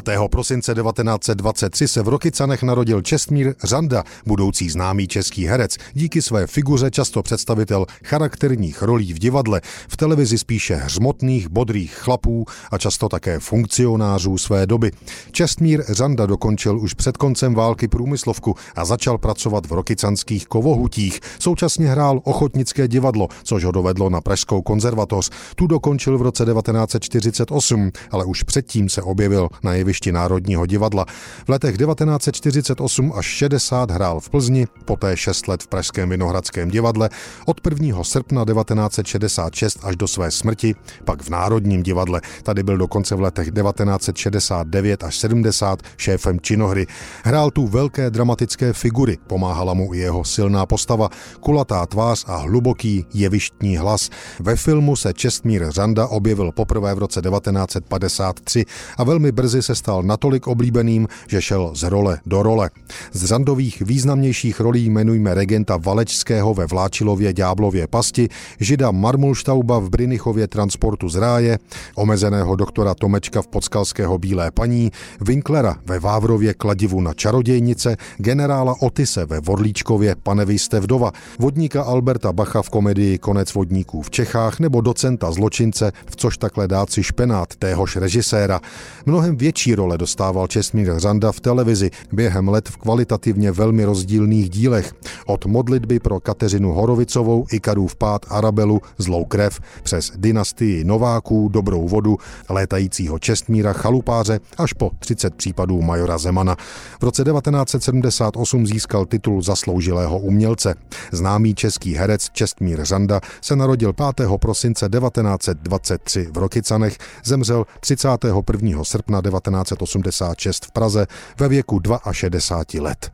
5. prosince 1923 se v Rokycanech narodil Čestmír Řanda, budoucí známý český herec, díky své figuře často představitel charakterních rolí v divadle, v televizi spíše hřmotných, bodrých chlapů a často také funkcionářů své doby. Čestmír Řanda dokončil už před koncem války průmyslovku a začal pracovat v rokycanských kovohutích. Současně hrál ochotnické divadlo, což ho dovedlo na Pražskou konzervatoř. Tu dokončil v roce 1948, ale už předtím se objevil na jevišti Národního divadla. V letech 1948 až 60 hrál v Plzni, poté 6 let v Pražském Vinohradském divadle, od 1. srpna 1966 až do své smrti, pak v Národním divadle. Tady byl dokonce v letech 1969 až 70 šéfem činohry. Hrál tu velké dramatické figury, pomáhala mu i jeho silná postava, kulatá tvář a hluboký jevištní hlas. Ve filmu se Čestmír Řanda objevil poprvé v roce 1953 a velmi brzy se stal natolik oblíbeným, že šel z role do role. Z řandových významnějších rolí jmenujme regenta Valečského ve Vláčilově Ďáblově pasti, žida Marmulštauba v Brinichově transportu z ráje, omezeného doktora Tomečka v Podskalského Bílé paní, Winklera ve Vávrově kladivu na čarodějnice, generála Otise ve Vorlíčkově Pane jste vdova, vodníka Alberta Bacha v komedii Konec vodníků v Čechách nebo docenta zločince v Což takhle dát si špenát téhož režiséra. Mnohem větší role dostával Česmír Řanda v televizi během let v kvalitativně velmi rozdílných dílech. Od modlitby pro Kateřinu Horovicovou, Ikarův pád Arabelu, Zlou krev, přes dynastii Nováků, Dobrou vodu, létajícího Čestmíra Chalupáře až po 30 případů majora Zemana. V roce 1978 získal titul zasloužilého umělce. Známý český herec Čestmír Řanda se narodil 5. prosince 1923 v Rokycanech, zemřel 31. srpna 1986 v Praze ve věku 62 let.